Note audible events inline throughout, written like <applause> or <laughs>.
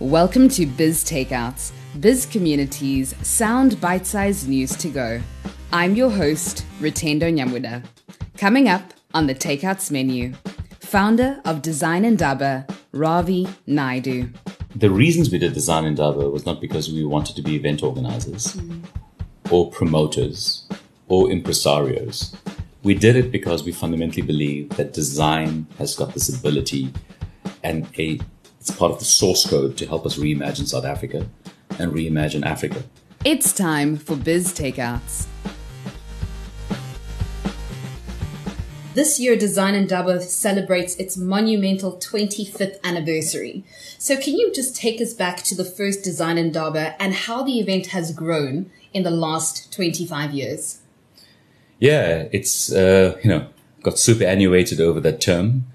Welcome to Biz Takeouts, Biz Community's sound bite sized news to go. I'm your host, Retendo Nyamuda. Coming up on the Takeouts menu, founder of Design and Indaba, Ravi Naidu. The reasons we did Design and Indaba was not because we wanted to be event organizers mm. or promoters or impresarios. We did it because we fundamentally believe that design has got this ability and a it's part of the source code to help us reimagine South Africa and reimagine Africa. It's time for Biz Takeouts. This year, Design Indaba celebrates its monumental 25th anniversary. So, can you just take us back to the first Design Indaba and how the event has grown in the last 25 years? Yeah, it's, uh, you know, got superannuated over that term.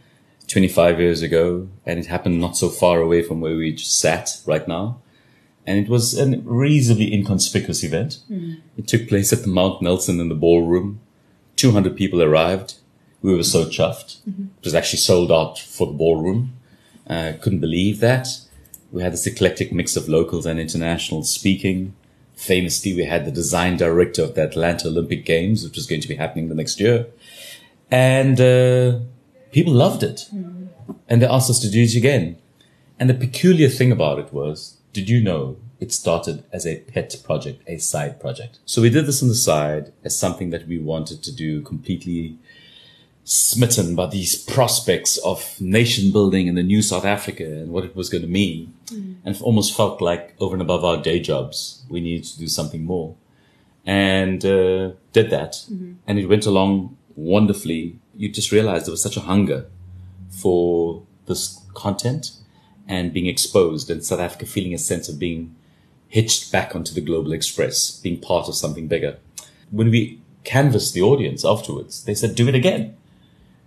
25 years ago, and it happened not so far away from where we just sat right now. And it was a reasonably inconspicuous event. Mm. It took place at the Mount Nelson in the ballroom. 200 people arrived. We were so chuffed. Mm-hmm. It was actually sold out for the ballroom. Uh, couldn't believe that. We had this eclectic mix of locals and internationals speaking. Famously, we had the design director of the Atlanta Olympic Games, which was going to be happening the next year. And, uh, people loved it. Mm. And they asked us to do it again. And the peculiar thing about it was, did you know it started as a pet project, a side project? So we did this on the side as something that we wanted to do completely smitten by these prospects of nation building in the new South Africa and what it was going to mean. Mm. And almost felt like over and above our day jobs, we needed to do something more. And uh, did that. Mm-hmm. And it went along wonderfully you just realized there was such a hunger for this content and being exposed and South Africa feeling a sense of being hitched back onto the global express, being part of something bigger. When we canvassed the audience afterwards, they said, do it again.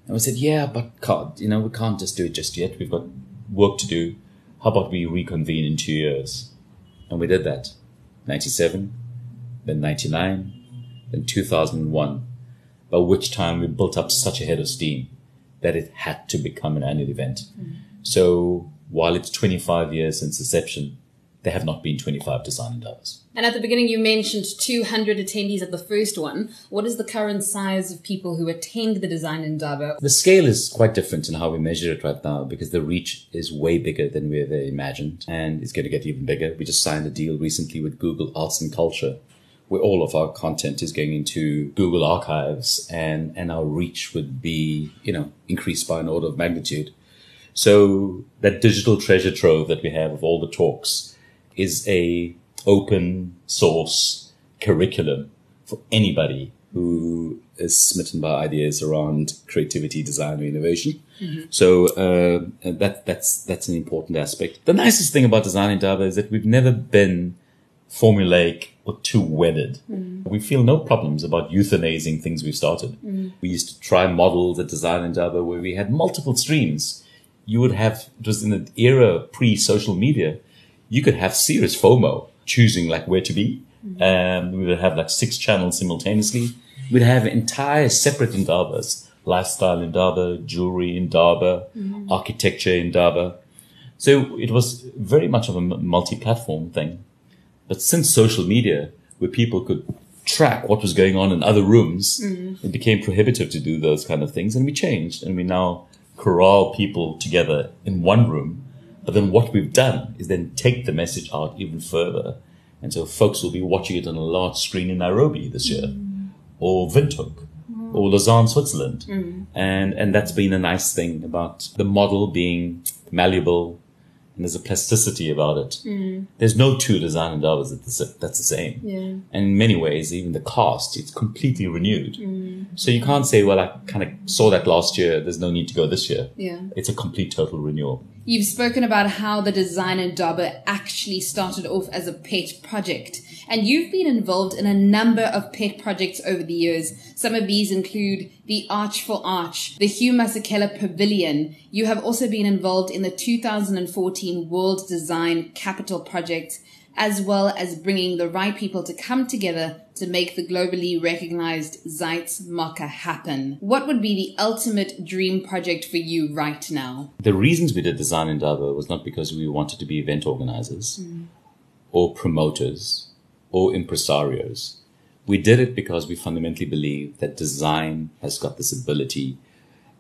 And we said, yeah, but God, you know, we can't just do it just yet. We've got work to do. How about we reconvene in two years? And we did that. 97, then 99, then 2001 by which time we built up such a head of steam that it had to become an annual event. Mm. So while it's 25 years since inception, there have not been 25 design Indabas. And at the beginning, you mentioned 200 attendees at the first one. What is the current size of people who attend the Design Indaba? The scale is quite different in how we measure it right now because the reach is way bigger than we ever imagined and it's going to get even bigger. We just signed a deal recently with Google Arts and Culture where all of our content is going into Google Archives and, and our reach would be, you know, increased by an order of magnitude. So that digital treasure trove that we have of all the talks is a open source curriculum for anybody who is smitten by ideas around creativity, design, or innovation. Mm-hmm. So uh, that that's that's an important aspect. The nicest thing about Design Indaba is that we've never been formulaic or too wedded. Mm. We feel no problems about euthanizing things we've started. Mm. We used to try models at Design Indaba where we had multiple streams. You would have, it was in an era pre-social media, you could have serious FOMO choosing like where to be. Mm. Um, we would have like six channels simultaneously. We'd have entire separate Indabas, lifestyle Indaba, jewelry Indaba, mm. architecture Indaba. So it was very much of a multi-platform thing. But since social media, where people could track what was going on in other rooms, mm-hmm. it became prohibitive to do those kind of things. And we changed and we now corral people together in one room. But then what we've done is then take the message out even further. And so folks will be watching it on a large screen in Nairobi this year mm-hmm. or Windhoek mm-hmm. or Lausanne, Switzerland. And, and that's been a nice thing about the model being malleable, and there's a plasticity about it. Mm. There's no two design Indabas that's the same. Yeah. And in many ways, even the cast, it's completely renewed. Mm. So you can't say, well, I kind of saw that last year. There's no need to go this year. Yeah. It's a complete total renewal. You've spoken about how the designer Indaba actually started off as a pet project. And you've been involved in a number of pet projects over the years. Some of these include the Arch for Arch, the Hugh Masekela Pavilion. You have also been involved in the 2014 World Design Capital Project, as well as bringing the right people to come together to make the globally recognized Zeitz MoCA happen. What would be the ultimate dream project for you right now? The reasons we did Design Indaba was not because we wanted to be event organizers mm. or promoters or impresarios. We did it because we fundamentally believe that design has got this ability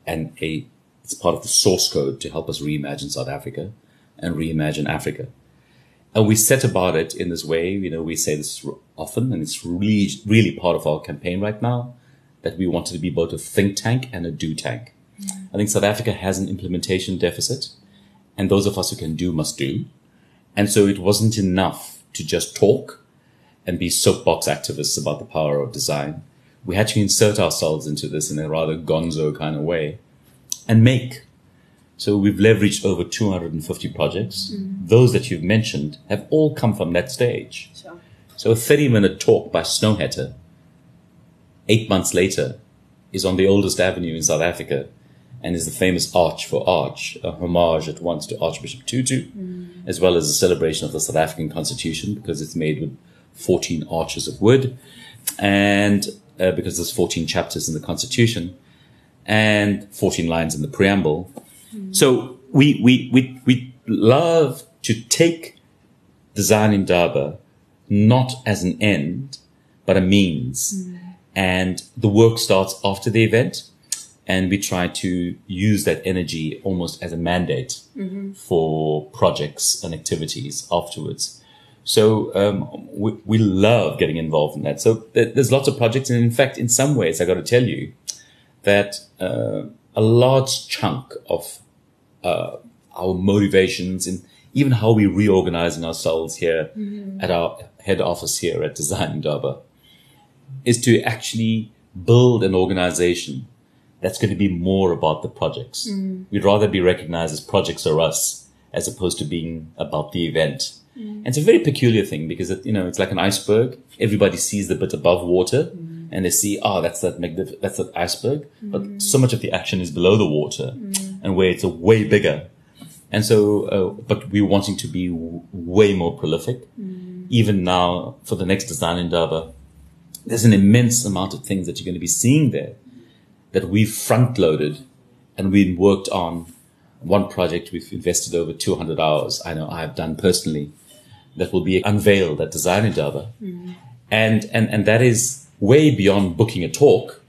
and a it's part of the source code to help us reimagine South Africa and reimagine Africa. And we set about it in this way. You know, we say this often, and it's really, really part of our campaign right now that we wanted to be both a think tank and a do tank. Mm. I think South Africa has an implementation deficit, and those of us who can do must do. And so it wasn't enough to just talk and be soapbox activists about the power of design. We had to insert ourselves into this in a rather gonzo kind of way and make. So we've leveraged over 250 projects. Mm. Those that you've mentioned have all come from that stage. Sure. So a 30 minute talk by Snøhetta, eight months later, is on the oldest avenue in South Africa and is the famous Arch for Arch, a homage at once to Archbishop Tutu, mm. as well as a celebration of the South African Constitution because it's made with 14 arches of wood and uh, because there's 14 chapters in the Constitution and 14 lines in the preamble. Mm. So we, we, we, we love to take Design Indaba not as an end, but a means. Mm. And the work starts after the event. And we try to use that energy almost as a mandate mm-hmm. for projects and activities afterwards. So um, we, we love getting involved in that. So there's lots of projects, and in fact, in some ways, I got to tell you that uh, a large chunk of uh, our motivations and even how we're reorganizing ourselves here mm-hmm. at our head office here at Design Indaba is to actually build an organization that's going to be more about the projects. Mm. We'd rather be recognized as projects or us as opposed to being about the event. Mm. And it's a very peculiar thing because, it, you know, it's like an iceberg. Everybody sees the bit above water mm. and they see, oh, that's that, magnif- that's that iceberg. But so much of the action is below the water. And where it's a way bigger. And so, uh, but we're wanting to be w- way more prolific. Mm. Even now for the next design Indaba, there's an immense amount of things that you're going to be seeing there that we've front loaded and we've worked on one project we've invested over 200 hours. I know I've done personally that will be unveiled at Design Indaba. Mm. And, and, and that is way beyond booking a talk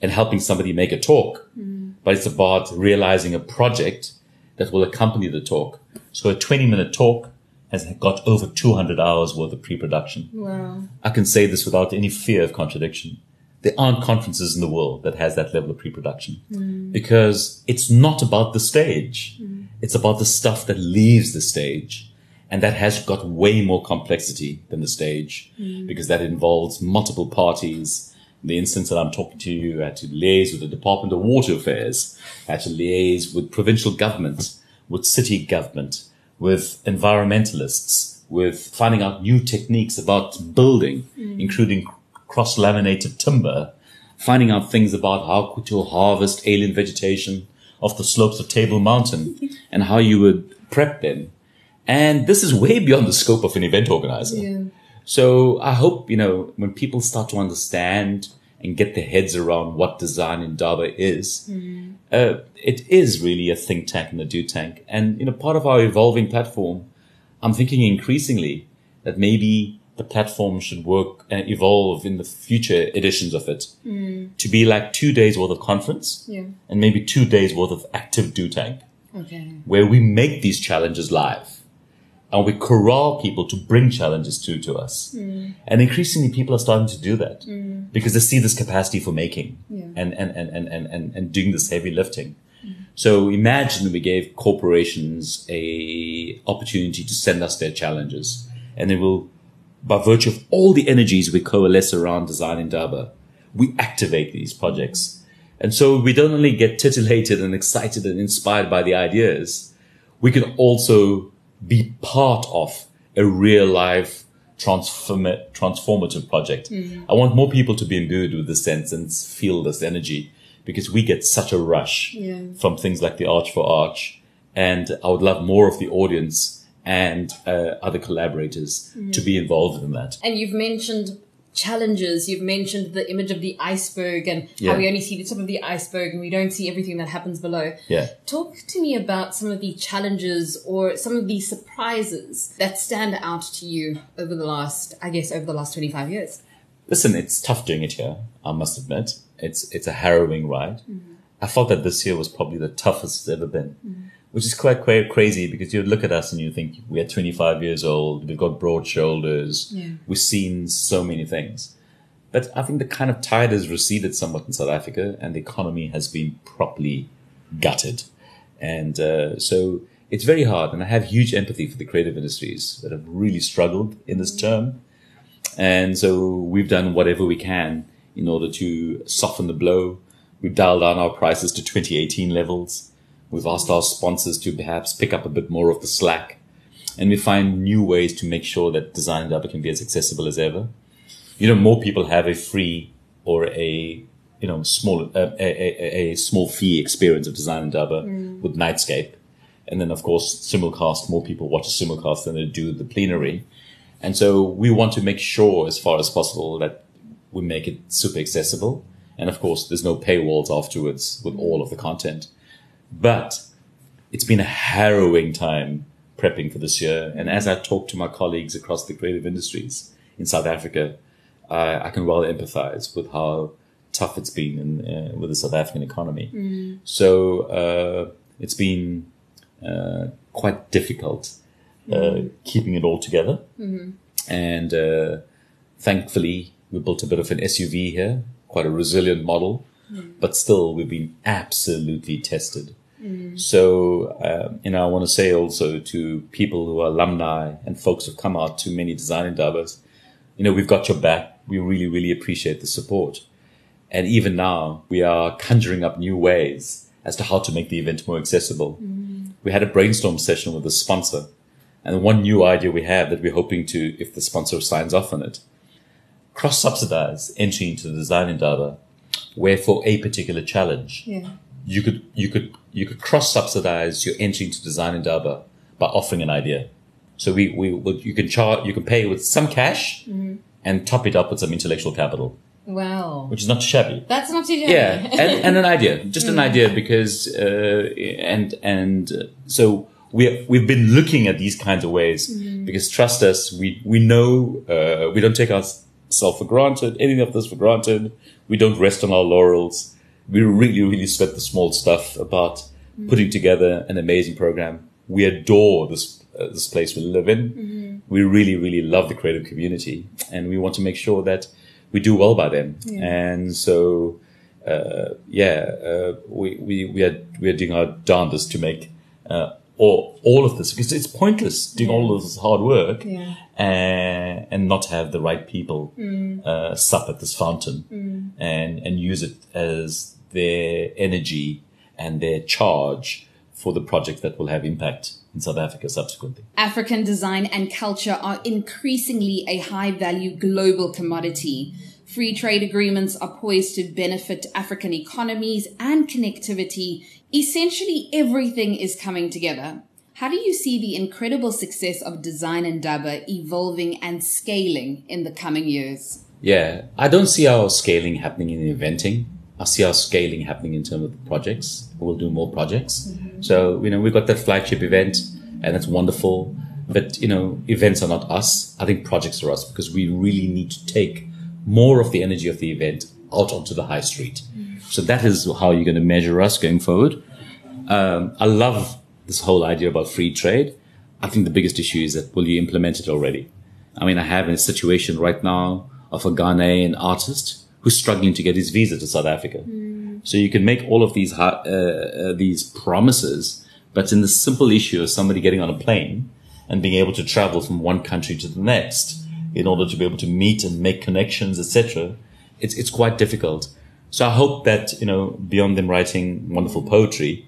and helping somebody make a talk. Mm. But it's about realizing a project that will accompany the talk. So a 20 minute talk has got over 200 hours worth of pre-production. Wow. I can say this without any fear of contradiction. There aren't conferences in the world that has that level of pre-production mm. because it's not about the stage. Mm. It's about the stuff that leaves the stage. And that has got way more complexity than the stage mm. because that involves multiple parties. The instance that I'm talking to you, I had to liaise with the Department of Water Affairs. I had to liaise with provincial government, with city government, with environmentalists, with finding out new techniques about building, mm. including cross laminated timber, finding out things about how to harvest alien vegetation off the slopes of Table Mountain <laughs> and how you would prep them. And this is way beyond the scope of an event organizer. Yeah. So I hope, you know, when people start to understand and get their heads around what Design Indaba is, mm. uh, it is really a think tank and a do tank. And, you know, part of our evolving platform, I'm thinking increasingly that maybe the platform should work and evolve in the future editions of it mm. to be like two days worth of conference yeah. and maybe two days worth of active do tank. Okay. Where we make these challenges live and we corral people to bring challenges to to us. Mm. And increasingly people are starting to do that mm. because they see this capacity for making yeah. and, and, and, and, and, and doing this heavy lifting. Mm. So imagine we gave corporations a opportunity to send us their challenges and they will, by virtue of all the energies we coalesce around Design Indaba, we activate these projects. And so we don't only get titillated and excited and inspired by the ideas, we can also be part of a real life transform- transformative project. Mm. I want more people to be imbued with this sense and feel this energy because we get such a rush yeah. from things like the Arch for Arch. And I would love more of the audience and uh, other collaborators Mm-hmm. to be involved in that. And you've mentioned challenges. You've mentioned the image of the iceberg and Yeah. how we only see the top of the iceberg and we don't see everything that happens below. Yeah. Talk to me about some of the challenges or some of the surprises that stand out to you over the last, I guess, over the last 25 years. Listen, it's tough doing it here. I must admit, it's it's a harrowing ride. Mm-hmm. I felt that this year was probably the toughest it's ever been, mm-hmm. Which is quite quite crazy because you look at us and you think we're 25 years old, we've got broad shoulders, Yeah. we've seen so many things. But I think the kind of tide has receded somewhat in South Africa, and the economy has been properly gutted, and uh, so it's very hard. And I have huge empathy for the creative industries that have really struggled in this term. And so we've done whatever we can in order to soften the blow. We've dialed down our prices to 2018 levels. We've asked our sponsors to perhaps pick up a bit more of the slack. And we find new ways to make sure that Design Indaba can be as accessible as ever. You know, more people have a free or a, you know, small, uh, a, a, a small fee experience of Design Indaba with Nightscape. And then, of course, simulcast, more people watch a simulcast than they do the plenary. And so we want to make sure as far as possible that we make it super accessible. And of course, there's no paywalls afterwards with all of the content. But it's been a harrowing time prepping for this year. And as I talk to my colleagues across the creative industries in South Africa, I, I can well empathize with how tough it's been in, uh, with the South African economy. So uh, it's been uh, quite difficult uh, keeping it all together. And uh, thankfully, we built a bit of an SUV here, quite a resilient model, Mm. but still, we've been absolutely tested. Mm. So, um, you know, I want to say also to people who are alumni and folks who've come out to many Design Indabas, you know, we've got your back. We really, really appreciate the support. And even now, we are conjuring up new ways as to how to make the event more accessible. Mm. We had a brainstorm session with the sponsor. And one new idea we have that we're hoping to, if the sponsor signs off on it, cross subsidize entry into the Design Indaba, where for a particular challenge, Yeah. you could you could you could cross subsidize your entry into Design Indaba by offering an idea. So we we would you can charge you can pay with some cash and top it up with some intellectual capital, Wow. which is not shabby. That's not too shabby. Yeah, and, and an idea, <laughs> just an idea, because uh, and and uh, so we we've been looking at these kinds of ways because trust us, we we know uh, we don't take ourselves for granted, any of this for granted. We don't rest on our laurels. We really really sweat the small stuff about putting together an amazing program. We adore this uh, this place we live in. We really really love the creative community, and we want to make sure that we do well by them. And so uh, yeah, uh, we, we, we are, we are doing our darndest to make, uh, all, all of this because it's pointless doing all of this hard work Yeah. and, and not have the right people, uh, sup at this fountain and, and use it as their energy and their charge for the project that will have impact in South Africa subsequently. African design and culture are increasingly a high value global commodity. Free trade agreements are poised to benefit African economies and connectivity. Essentially everything is coming together. How do you see the incredible success of Design Indaba evolving and scaling in the coming years? Yeah, I don't see our scaling happening in eventing. I see our scaling happening in terms of the projects. We'll do more projects. So, you know, we've got that flagship event and that's wonderful. But, you know, events are not us. I think projects are us because we really need to take more of the energy of the event out onto the high street. So that is how you're going to measure us going forward. Um, I love this whole idea about free trade. I think the biggest issue is that will you implement it already? I mean, I have a situation right now of a Ghanaian artist who's struggling to get his visa to South Africa. So you can make all of these uh, uh, these promises, but in the simple issue of somebody getting on a plane and being able to travel from one country to the next in order to be able to meet and make connections, etc., it's it's quite difficult. So I hope that you know, beyond them writing wonderful poetry,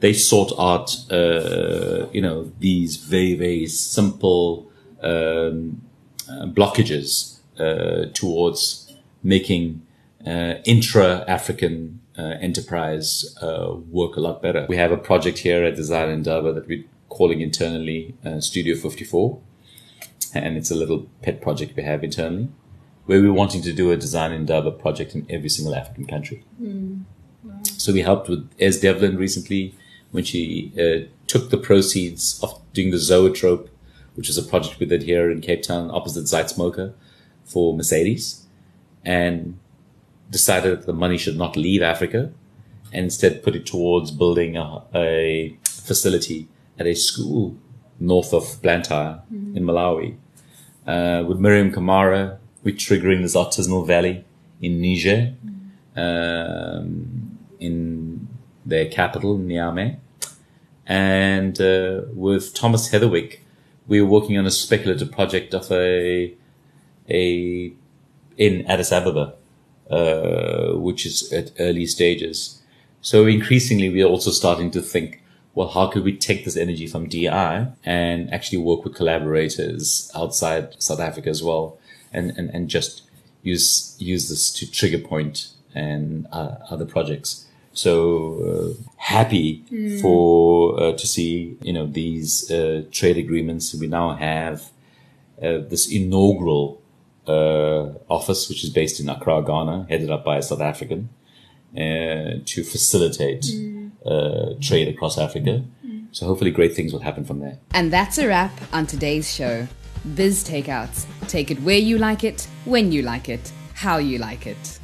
they sort out uh, you know these very very simple um, uh, blockages uh, towards making uh, intra-African uh, enterprise uh, work a lot better. We have a project here at Design Indaba that we're calling internally uh, Studio 54. And it's a little pet project we have internally where we're wanting to do a design and develop project in every single African country. Mm. Wow. So we helped with Es Devlin recently when she uh, took the proceeds of doing the Zoetrope, which is a project we did here in Cape Town opposite Zeitz MoCA for Mercedes and decided that the money should not leave Africa and instead put it towards building a, a facility at a school north of Blantyre mm-hmm. in Malawi. Uh, with Mariam Kamara, we're triggering this artisanal valley in Niger, mm-hmm. um, in their capital, Niamey. And uh, with Thomas Heatherwick, we were working on a speculative project of a a in Addis Ababa, uh, which is at early stages. So increasingly, we are also starting to think, well, how could we take this energy from DI and actually work with collaborators outside South Africa as well, and and, and just use use this to trigger point and uh, other projects. So uh, happy mm. for uh, to see you know these uh, trade agreements. We now have uh, this inaugural uh, office, which is based in Accra, Ghana, headed up by a South African, uh, to facilitate mm. uh, trade across Africa. Mm. So hopefully, great things will happen from there. And that's a wrap on today's show. Biz Takeouts. Take it where you like it, when you like it, how you like it.